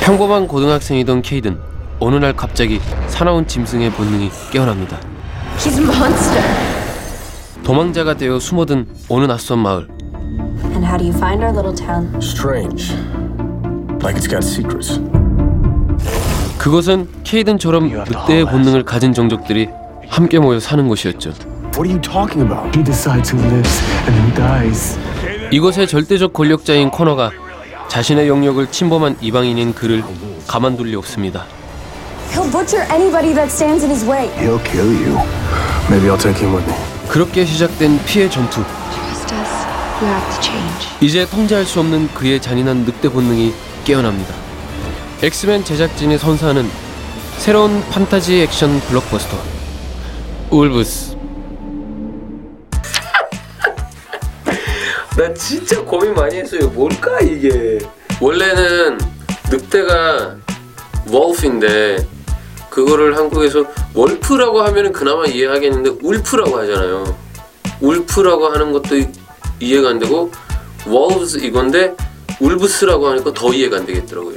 평범한 고등학생이던 케이든 어느 날 갑자기 사나운 짐승의 본능이 깨어납니다. He's a monster. 도망자가 되어 숨어든 어느 낯선 마을. And how do you find our little town? Strange. Like it's got secrets. 그것은 케이든처럼 늑대의 본능을 가진 종족들이 함께 모여 사는 곳이었죠. What are you talking about? He decides who lives and who dies. 이곳의 절대적 권력자인 코너가 자신의 영역을 침범한 이방인인 그를 가만둘 리 없습니다. He'll butcher anybody that stands in his way. He'll kill you. Maybe I'll take him with me. 그렇게 시작된 피의 전투. Trust us. You have to change. 이제 통제할 수 없는 그의 잔인한 늑대 본능이 깨어납니다. 엑스맨 제작진이 선사하는 새로운 판타지 액션 블록버스터 울브스. 나 진짜 고민 많이 했어요. 뭘까 이게? 원래는 늑대가 wolf인데 그거를 한국에서 월프라고 하면은 그나마 이해하겠는데 울프라고 하잖아요. 울프라고 하는 것도 이- 이해가 안 되고 wolves 이건데 울브스라고 하니까 더 이해가 안 되겠더라고요.